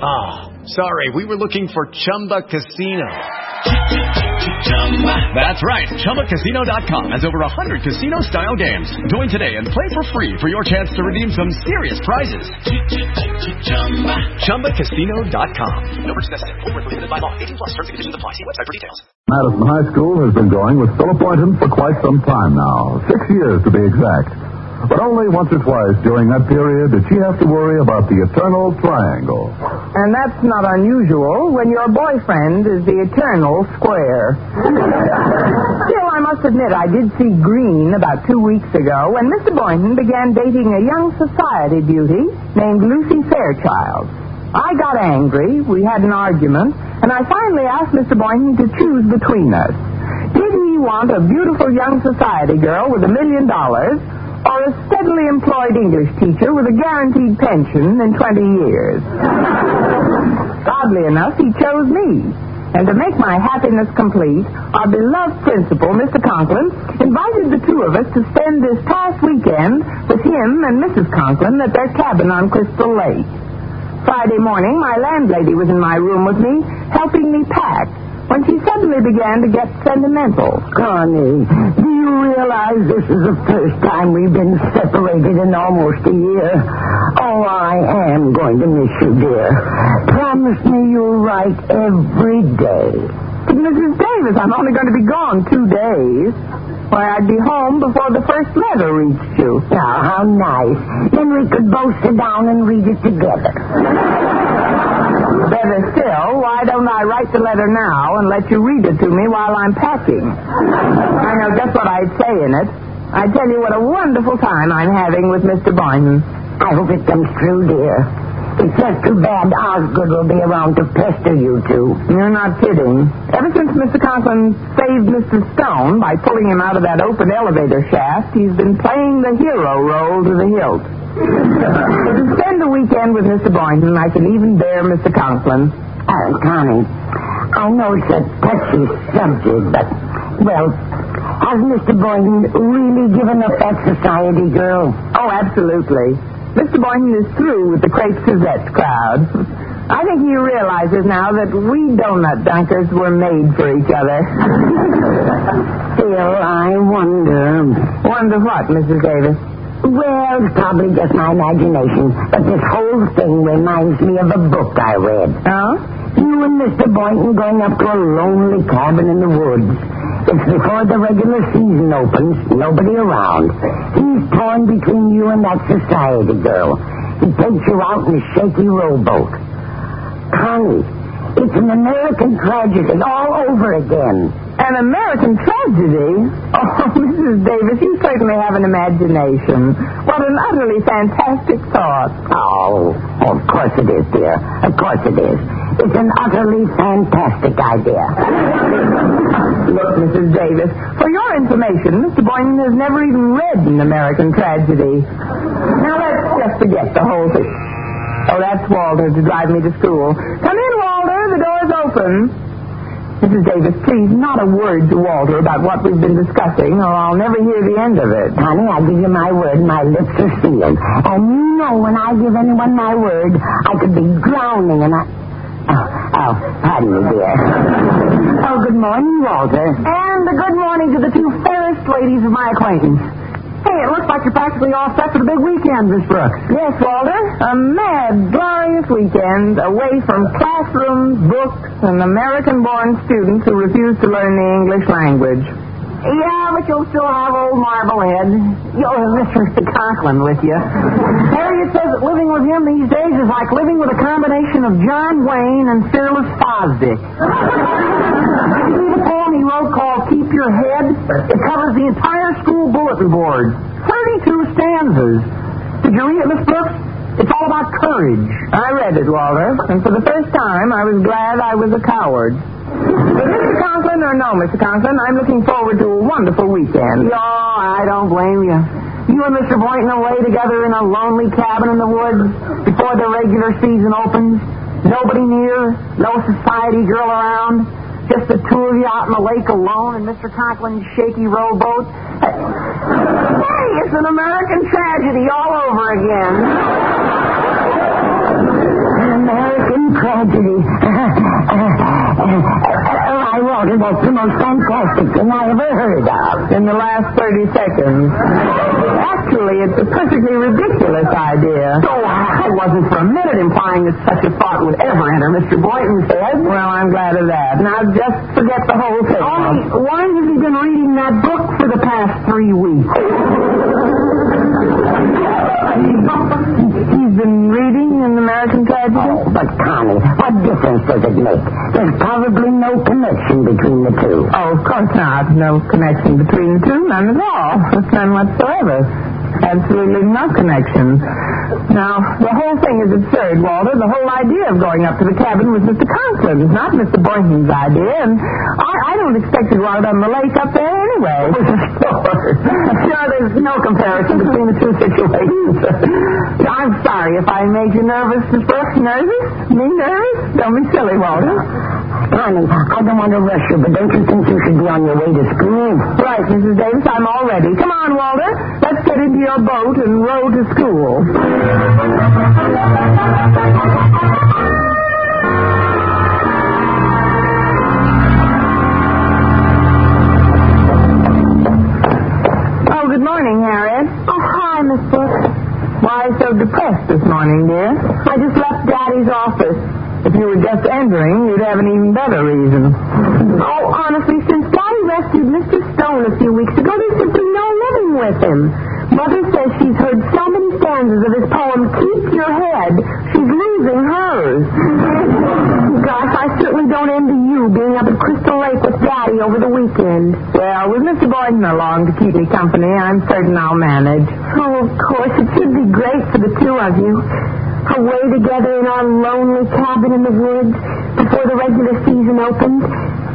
Ah, sorry. We were looking for Chumba Casino. That's right. ChumbaCasino.com has over 100 casino-style games. Join today and play for free for your chance to redeem some serious prizes. ChumbaCasino.com. No purchase necessary. Void where prohibited by law. 18 plus terms and conditions apply. See website for details. Madison High School has been going with Philip Boynton for quite some time now, six years to be exact. But only once or twice during that period did she have to worry about the eternal triangle. And that's not unusual when your boyfriend is the eternal square. Still, I must admit I did see green about two weeks ago when Mr. Boynton began dating a young society beauty named Lucy Fairchild. I got angry, we had an argument, and I finally asked Mr. Boynton to choose between us. Did he want a beautiful young society girl with a million dollars or a steadily employed English teacher with a guaranteed pension in 20 years? Oddly enough, he chose me. And to make my happiness complete, our beloved principal, Mr. Conklin, invited the two of us to spend this past weekend with him and Mrs. Conklin at their cabin on Crystal Lake. Friday morning, my landlady was in my room with me, helping me pack, when she suddenly began to get sentimental. Connie, do you realize this is the first time we've been separated in almost a year? Oh, I am going to miss you, dear. Promise me you'll write every day. But Mrs. Davis, I'm only going to be gone two days. Why, I'd be home before the first letter reached you. Now, how nice. Then we could both sit down and read it together. Better still, why don't I write the letter now and let you read it to me while I'm packing? I know just what I'd say in it. I'd tell you what a wonderful time I'm having with Mr. Boynton. I hope it comes true, dear. It's just too bad Osgood will be around to pester you two. You're not kidding. Ever since Mr. Conklin saved Mr. Stone by pulling him out of that open elevator shaft, he's been playing the hero role to the hilt. To spend the weekend with Mr. Boynton, I can even bear Mr. Conklin. Uh, Connie, I know it's a touchy subject, but, well, has Mr. Boynton really given up that society girl? Oh, absolutely. Mr. Boynton is through with the Crepe Suzette crowd. I think he realizes now that we donut dunkers were made for each other. Still, I wonder. Wonder what, Mrs. Davis? Well, it's probably just my imagination, but this whole thing reminds me of a book I read. Oh? You and Mr. Boynton going up to a lonely cabin in the woods. It's before the regular season opens, nobody around. He's torn between you and that society girl. He takes you out in a shaky rowboat. Connie, it's an American tragedy all over again. An American tragedy? Oh, Mrs. Davis, you certainly have an imagination. What an utterly fantastic thought. Oh, of course it is, dear. Of course it is. It's an utterly fantastic idea. Look, Mrs. Davis, for your information, Mr. Boynton has never even read an American tragedy. Now let's just forget the whole thing. Oh, that's Walter to drive me to school. Come in, Walter. The door's open. Mrs. Davis, please, not a word to Walter about what we've been discussing, or I'll never hear the end of it. Honey, I give you my word, my lips are sealed. And you know when I give anyone my word, I could be drowning and I... Oh, oh pardon me, dear. Oh, good morning, Walter. And a good morning to the two fairest ladies of my acquaintance. Hey, it looks like you're practically all set for the big weekend, Miss Brooks. Yes, Walter. A mad, glorious weekend away from classrooms, books, and American-born students who refuse to learn the English language. Yeah, but you'll still have old Marblehead. You'll have Mr. Conklin with you. Harriet says that living with him these days is like living with a combination of John Wayne and Fearless Fosdick. keep your head? It covers the entire school bulletin board. 32 stanzas. Did you read it, Miss Brooks? It's all about courage. I read it, Walter, and for the first time I was glad I was a coward. Mr. Conklin or no, Mr. Conklin, I'm looking forward to a wonderful weekend. No, I don't blame you. You and Mr. Boynton away together in a lonely cabin in the woods before the regular season opens. Nobody near, no society girl around. Just the two of you out in the lake alone in Mr. Conklin's shaky rowboat. Hey, it's an American tragedy all over again. An American tragedy. I wrote it. That's the most fantastic thing I ever heard of. In the last 30 seconds. Actually, it's a perfectly ridiculous idea. Oh, I wasn't for a minute implying that such a thought would ever enter Mr. Boynton's head. Well, I'm glad of that. Now, just forget the whole thing. Only, why has he been reading that book for the past three weeks? He's been reading an American tragedy? Oh, but Connie, what difference does it make? There's probably no connection between the two. Oh, of course not. No connection between the two. None at all. None whatsoever. Absolutely no connection. Now, the whole thing is absurd, Walter. The whole idea of going up to the cabin was Mr. Conklin's, not Mr. Boynton's idea, and I, I don't expect to go out on the lake up there anyway. sure, there's no comparison between the two situations. I'm sorry if I made you nervous, Miss Brooks. Nervous? Me nervous? Don't be silly, Walter. Connie, I don't want to rush you, but don't you think you should be on your way to school? Right, Mrs. Davis, I'm all ready. Come on, Walter. Let's get into your boat and row to school. Oh, good morning, Harriet. Oh, hi, Miss Brooks. Why so depressed this morning, dear? I just left Daddy's office. If you were just entering, you'd have an even better reason. Oh, honestly, since Daddy rescued Mr. Stone a few weeks ago, there's simply no living with him. Mother says she's heard so many stanzas of his poem, Keep Your Head, she's losing hers. Gosh, I certainly don't envy you being up at Crystal Lake with Daddy over the weekend. Well, with Mr. Boynton along to keep me company, I'm certain I'll manage. Oh, of course, it should be great for the two of you. Away together in our lonely cabin in the woods before the regular season opens.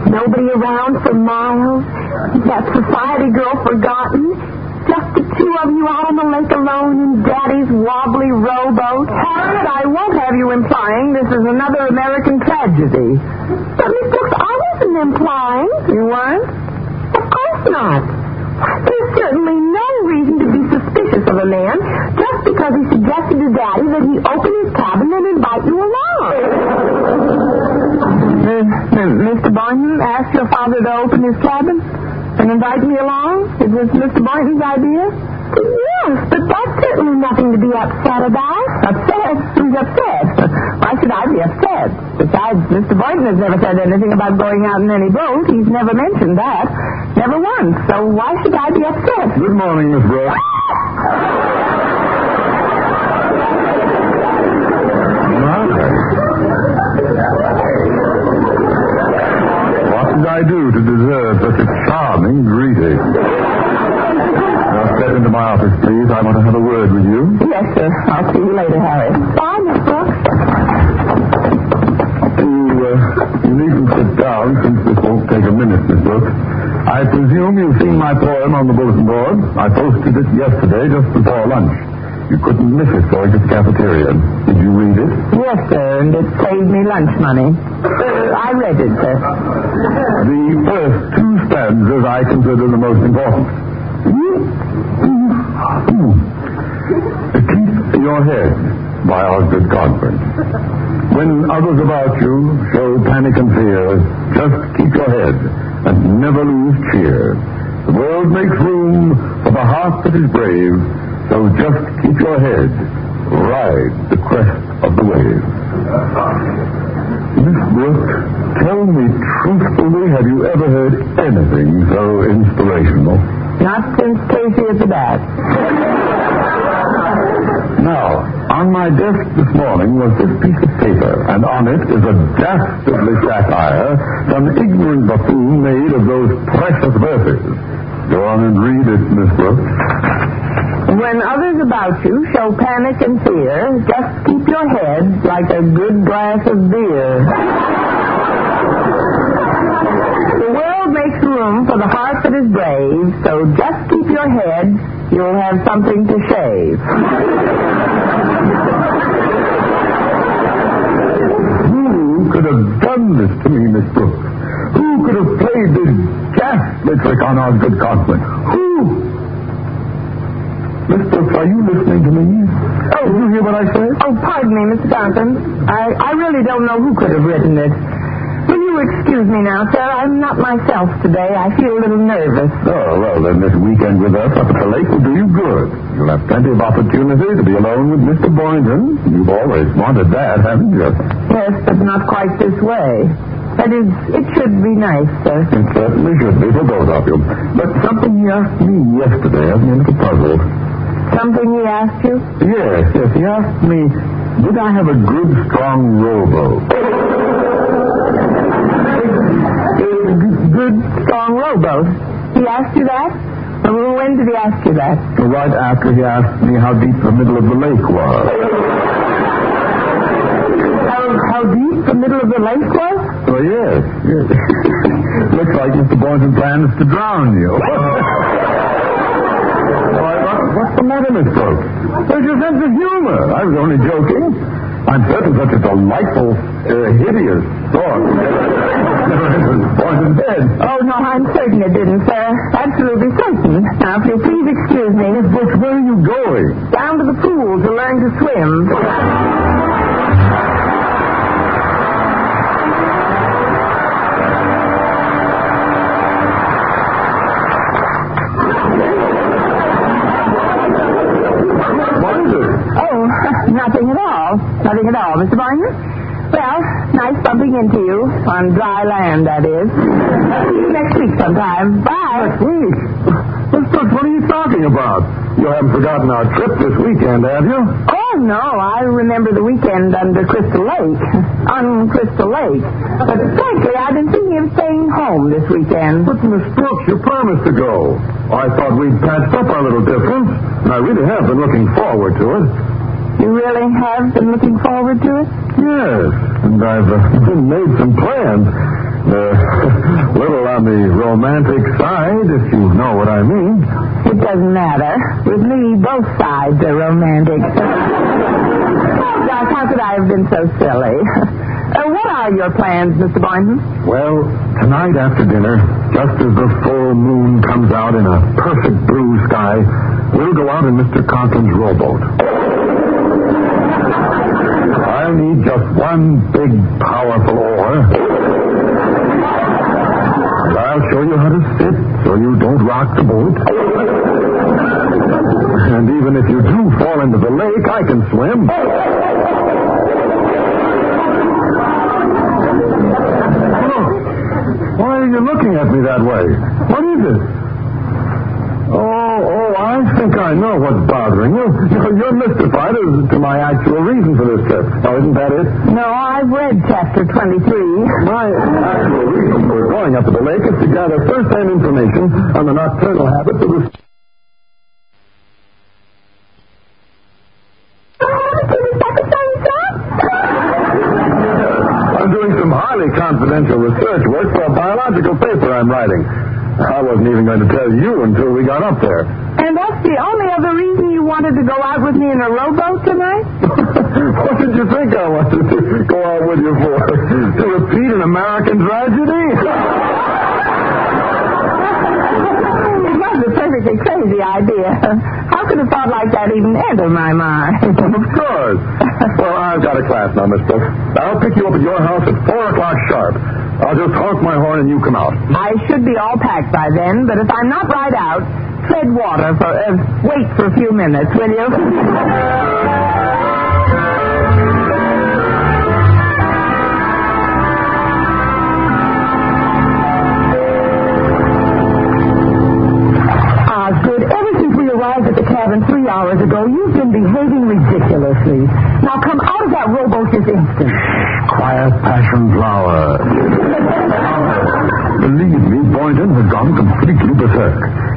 Nobody around for miles. That society girl forgotten. Just the two of you out on the lake alone in Daddy's wobbly rowboat. Harriet, I won't have you implying this is another American tragedy. But, Miss Brooks, I wasn't implying. You weren't? Of course not. There's certainly no reason to be suspicious of a man just because he suggested to Daddy that he open his cabin and invite you along. Uh, Mr. Boynton asked your father to open his cabin and invite me along? It was Mr. Boynton's idea? Yes, but that's certainly nothing to be upset about. Upset? Who's upset? Why should I be upset? Besides, Mr. Boynton has never said anything about going out in any boat. He's never mentioned that. Never once. So why should I be upset? Good morning, Miss Brooks. Did I do to deserve such a charming greeting? Now step into my office, please. I want to have a word with you. Yes, sir. I'll see you later, Harry. Bye, Miss Brooks. You, uh, you needn't sit down since this won't take a minute, Miss Brooks. I presume you've seen my poem on the bulletin board. I posted it yesterday just before lunch. You couldn't miss it going to the cafeteria. Did you read it? Yes, sir, and it saved me lunch money. Uh, I read it, sir. The first two stanzas I consider the most important. Keep your head by Osgood Godfrey. When others about you show panic and fear, just keep your head and never lose cheer. The world makes room for the heart that is brave, so just keep your head. Ride the crest of the wave. Miss Brooke, tell me truthfully, have you ever heard anything so inspirational? Not since Casey at the bat. Now, on my desk this morning was this piece of paper, and on it is a dastardly satire some ignorant buffoon made of those precious verses. Go on and read it, Miss Brooks. When others about you show panic and fear, just keep your head like a good glass of beer. the world makes room for the heart that is brave, so just keep your head. You'll have something to shave. Who could have done this to me, Miss Brooks? Who could have played this ghastly trick on our good? Who? Miss Brooks, are you listening to me? Oh, did you hear what I said? Oh, pardon me, Mr. Conklin. I, I really don't know who could have written it. Will you excuse me now, sir? I'm not myself today. I feel a little nervous. Oh, well, then this weekend with us up at the lake will do you good. You'll have plenty of opportunity to be alone with Mr. Boynton. You've always wanted that, haven't you? Yes, but not quite this way. That is, it should be nice, sir. It certainly should be for both of you. But something he asked me yesterday has me a little puzzled. Something he asked you? Yes, yes, he asked me, did I have a good, strong rowboat? Good, strong rowboat. He asked you that? Well, when did he ask you that? Right after he asked me how deep the middle of the lake was. How, how deep the middle of the lake was? Oh, yes, yes. Looks like Mr. Boynton plans to drown you. Why, what- What's the matter, Miss Brooks? There's your sense of humor. I was only joking. I'm certain such a delightful, uh, hideous thought. Never entered Boynton's head. Oh, no, I'm certain it didn't, sir. Absolutely certain. Now, if you'll please excuse me. Miss Brooks, where are you going? Down to the pool to learn to swim. Nothing at all. Nothing at all, Mr. Boynton. Well, nice bumping into you. On dry land, that is. Next week sometime. Bye. Next week. Miss Brooks, what are you talking about? You haven't forgotten our trip this weekend, have you? Oh, no, I remember the weekend under Crystal Lake. On Crystal Lake. But frankly, I've been thinking of staying home this weekend. But Miss Brooks, you promised to go. I thought we'd patched up our little difference, and I really have been looking forward to it. You really have been looking forward to it? Yes, and I've uh, made some plans. Uh, little on the romantic side, if you know what I mean. It doesn't matter. With me, both sides are romantic. oh, gosh, how could I have been so silly? Uh, what are your plans, Mr. Boynton? Well, tonight after dinner, just as the full moon comes out in a perfect blue sky, we'll go out in Mr. Conklin's rowboat. I need just one big, powerful oar. And I'll show you how to sit so you don't rock the boat. And even if you do fall into the lake, I can swim. Why are you looking at me that way? What is it? Oh, oh, I think I know what's bothering you. You're, you're mystified as to my actual reason for this trip. Now, oh, isn't that it? No, I've read chapter 23. My actual reason for going up to the lake is to gather first-hand information on the nocturnal habits of the... I'm doing some highly confidential research work for a biological paper I'm writing. I wasn't even going to tell you until we got up there. The only other reason you wanted to go out with me in a rowboat tonight? what did you think I wanted to go out with you for? To repeat an American tragedy? It was a perfectly crazy idea. How could a thought like that even enter my mind? of course. Well, I've got a class now, Miss Brooks. I'll pick you up at your house at 4 o'clock sharp. I'll just honk my horn and you come out. I should be all packed by then, but if I'm not right out, tread water for, uh, wait for a few minutes, will you?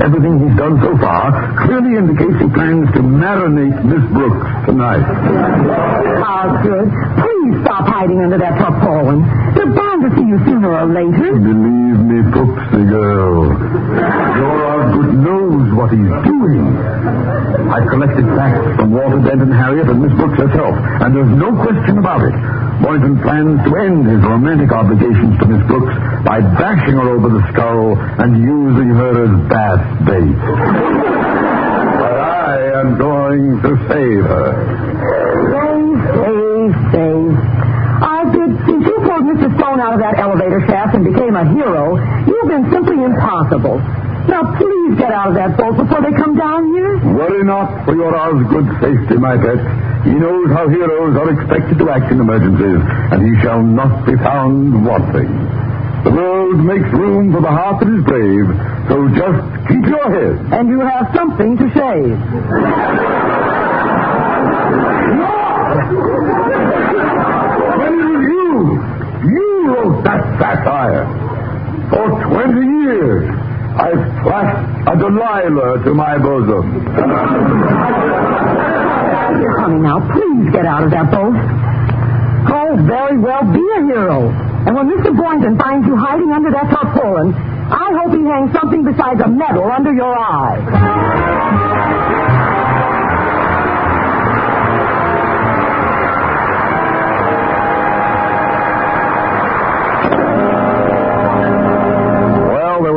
Everything he's done so far clearly indicates he plans to marinate Miss Brooks tonight. Ah, Osgood, please stop hiding under that tarpaulin. They're bound to see you sooner or later. Believe me, Pooksy girl, your Osgood knows what he's doing. I've collected facts from Walter Dent and Harriet and Miss Brooks herself, and there's no question about it. Boynton plans to end his romantic obligations to Miss Brooks by bashing her over the skull and using her as bass bait. but I am going to save her. Save, save, save. Osgood, since you pulled Mr. Stone out of that elevator shaft and became a hero, you've been simply impossible. Now, please get out of that boat before they come down here. Worry not for your Osgood safety, my pet. He knows how heroes are expected to act in emergencies, and he shall not be found wanting. The world makes room for the heart that is brave, so just keep your head. And you have something to shave. When it was you, you wrote that satire. For 20 years, I've clasped a Delilah to my bosom. Honey, now, please get out of that boat. Oh, very well, be a hero. And when Mr. Boynton finds you hiding under that tarpaulin, I hope he hangs something besides a medal under your eye.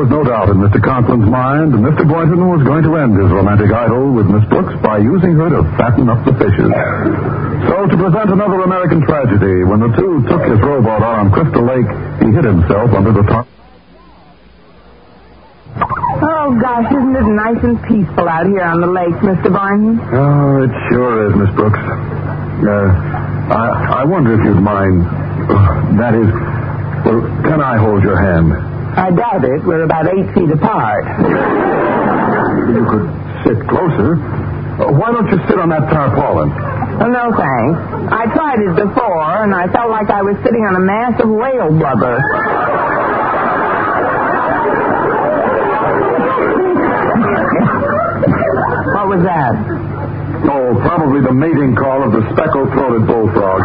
Was no doubt in Mr. Conklin's mind that Mr. Boynton was going to end his romantic idyll with Miss Brooks by using her to fatten up the fishes. So, to present another American tragedy, when the two took his rowboat out on Crystal Lake, he hid himself under the top. Oh, gosh, isn't it nice and peaceful out here on the lake, Mr. Boynton? Oh, it sure is, Miss Brooks. Uh, I, I wonder if you'd mind. uh, that is, well, can I hold your hand? I doubt it. We're about eight feet apart. You could sit closer. Uh, why don't you sit on that tarpaulin? Oh, no, thanks. I tried it before, and I felt like I was sitting on a mass of whale blubber. what was that? Oh, probably the mating call of the speckled-throated bullfrog.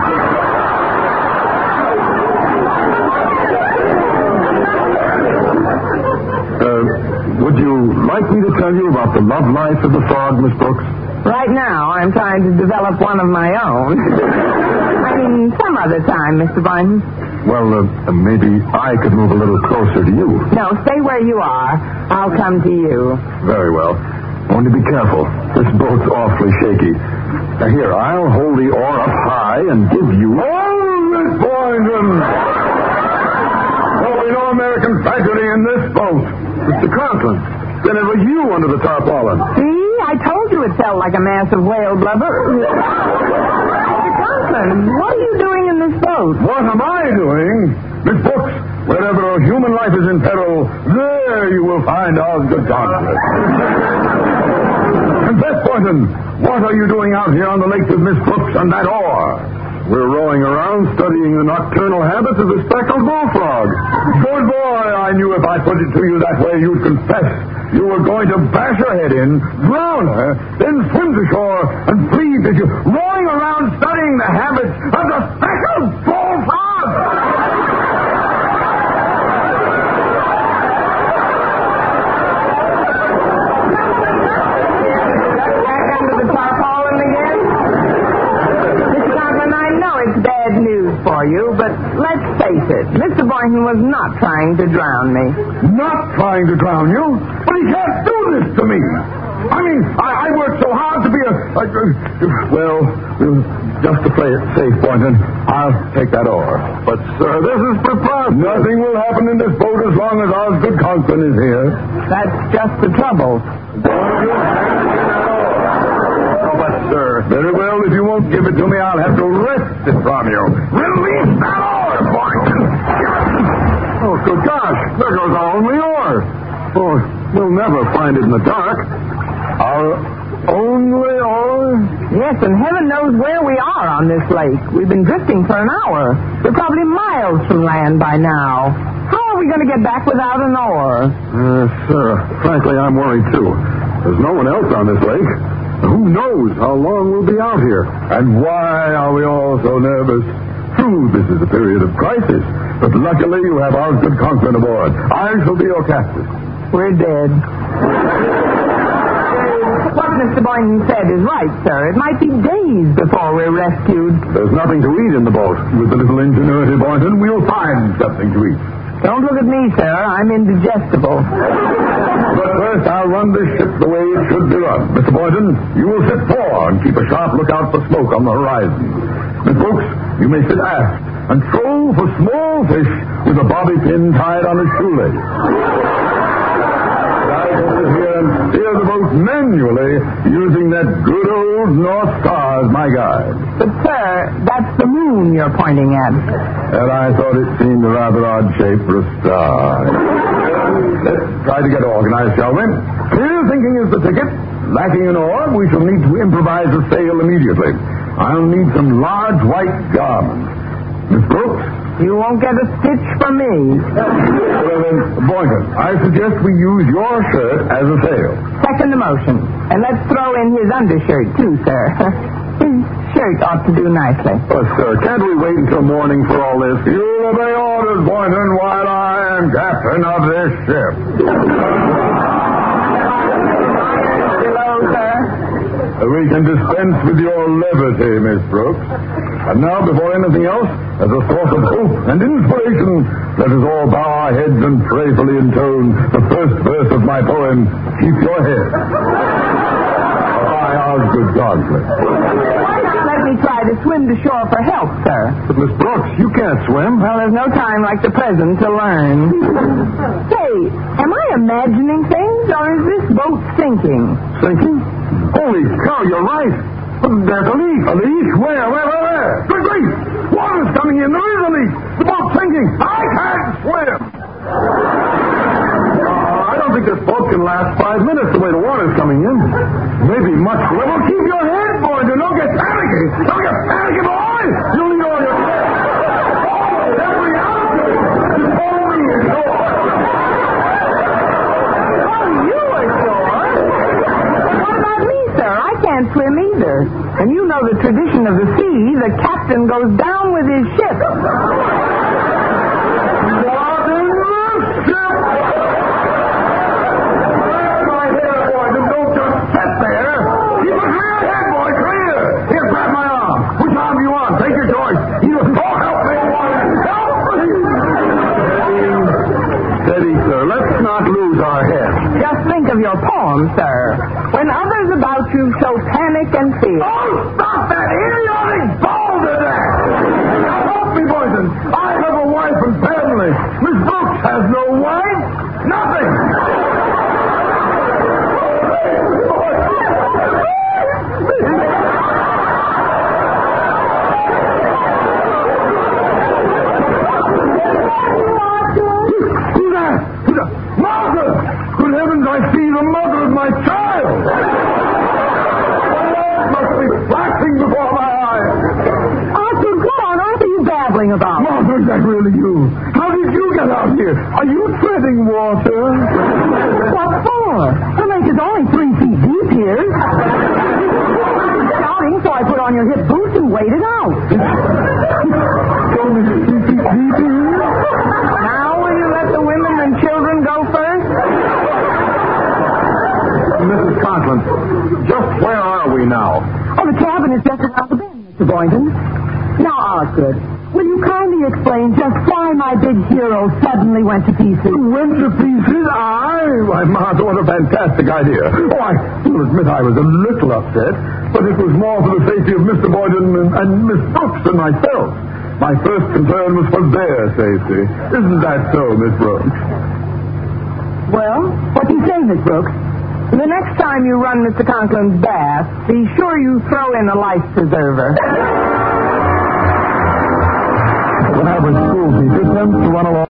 Uh, would you like me to tell you about the love life of the frog, Miss Brooks? Right now, I'm trying to develop one of my own. I mean, some other time, Mr. Boynton. Well, uh, maybe I could move a little closer to you. No, stay where you are. I'll come to you. Very well. Only be careful. This boat's awfully shaky. Now, here, I'll hold the oar up high and give you. Oh, Miss Boynton! There'll be no American tragedy in this boat. Mr. Conklin, then it was you under the tarpaulin. See? I told you it felt like a mass of whale blubber. Mr. Conklin, what are you doing in this boat? What am I doing? Miss Brooks, wherever a human life is in peril, there you will find Osgood Conklin. Confess, Boynton, what are you doing out here on the lake with Miss Brooks and that oar? We're rowing around studying the nocturnal habits of the speckled bullfrog. Good boy, I knew if I put it to you that way you'd confess. You were going to bash her head in, drown her, then swim to shore and plead that you're rowing around studying the habits of the speckled bullfrog. Back under the tarpaulin again? Mr. Conklin, I know it's bad news for you, but let's face it, Mr. Boynton was not trying to drown me. Not trying to drown you, but he can't do this to me. I mean, I, I worked so hard to be a, a, a well, just to play it safe, Boynton, I'll take that oar. But, sir, this is preposterous. Nothing will happen in this boat as long as Osgood Conklin is here. That's just the trouble. But, sir, very well. If you won't give it to me, I'll have to wrest it from you. Release that oar, Boynton. Oh, good gosh. There goes our only oar. Oh, we'll never find it in the dark. Our Only oar? Yes, and heaven knows where we are on this lake. We've been drifting for an hour. We're probably miles from land by now. How are we going to get back without an oar? Uh, sir, frankly, I'm worried too. There's no one else on this lake. Who knows how long we'll be out here? And why are we all so nervous? True, this is a period of crisis, but luckily you have Osgood Conklin aboard. I shall be your captain. We're dead. What Mr. Boynton said is right, sir. It might be days before we're rescued. There's nothing to eat in the boat. With a little ingenuity, Boynton, we'll find something to eat. Don't look at me, sir. I'm indigestible. But first, I'll run this ship the way it should be run. Mr. Boynton, you will sit fore and keep a sharp lookout for smoke on the horizon. Miss Brooks, you may sit aft and troll for small fish with a bobby pin tied on a shoelace. Here the boat manually using that good old North Star as my guide. But, sir, that's the moon you're pointing at. And I thought it seemed a rather odd shape for a star. Let's try to get organized, shall we? Clear thinking is the ticket. Lacking an oar, we shall need to improvise a sail immediately. I'll need some large white garments. Miss Brooks? You won't get a stitch from me. Well, then, Boynton, I suggest we use your shirt as a sail. Second the motion. And let's throw in his undershirt, too, sir. His shirt ought to do nicely. Oh, sir, can't we wait until morning for all this? You'll obey orders, Boynton, while I am captain of this ship. We can dispense with your levity, Miss Brooks. And now, before anything else, as a source of hope and inspiration, let us all bow our heads and prayerfully intone the first verse of my poem, Keep Your Head. By Osgood Conklin. Why not let me try to swim to shore for help, sir? But, Miss Brooks, you can't swim. Well, there's no time like the present to learn. Say, am I imagining things, or is this boat sinking? Sinking? Holy cow, you're right. There's a leak. A leak? Where, where, where, where? Good grief! Water's coming in. There is a leak. The boat's sinking. I can't swim. Uh, I don't think this boat can last five minutes the way the water's coming in. Maybe much. Well, keep your head, boy. Don't get panicky. Don't get panicky, boy. Osgood, will you kindly explain just why my big hero suddenly went to pieces? Went to pieces? I? Why, Martha, what a fantastic idea. Oh, I will admit I was a little upset, but it was more for the safety of Mr. Boynton and, and Miss Brooks than myself. My first concern was for their safety. Isn't that so, Miss Brooks? Well, what do you say, Miss Brooks? The next time you run Mr. Conklin's bath, be sure you throw in a life preserver. When I was school teacher, tends to run along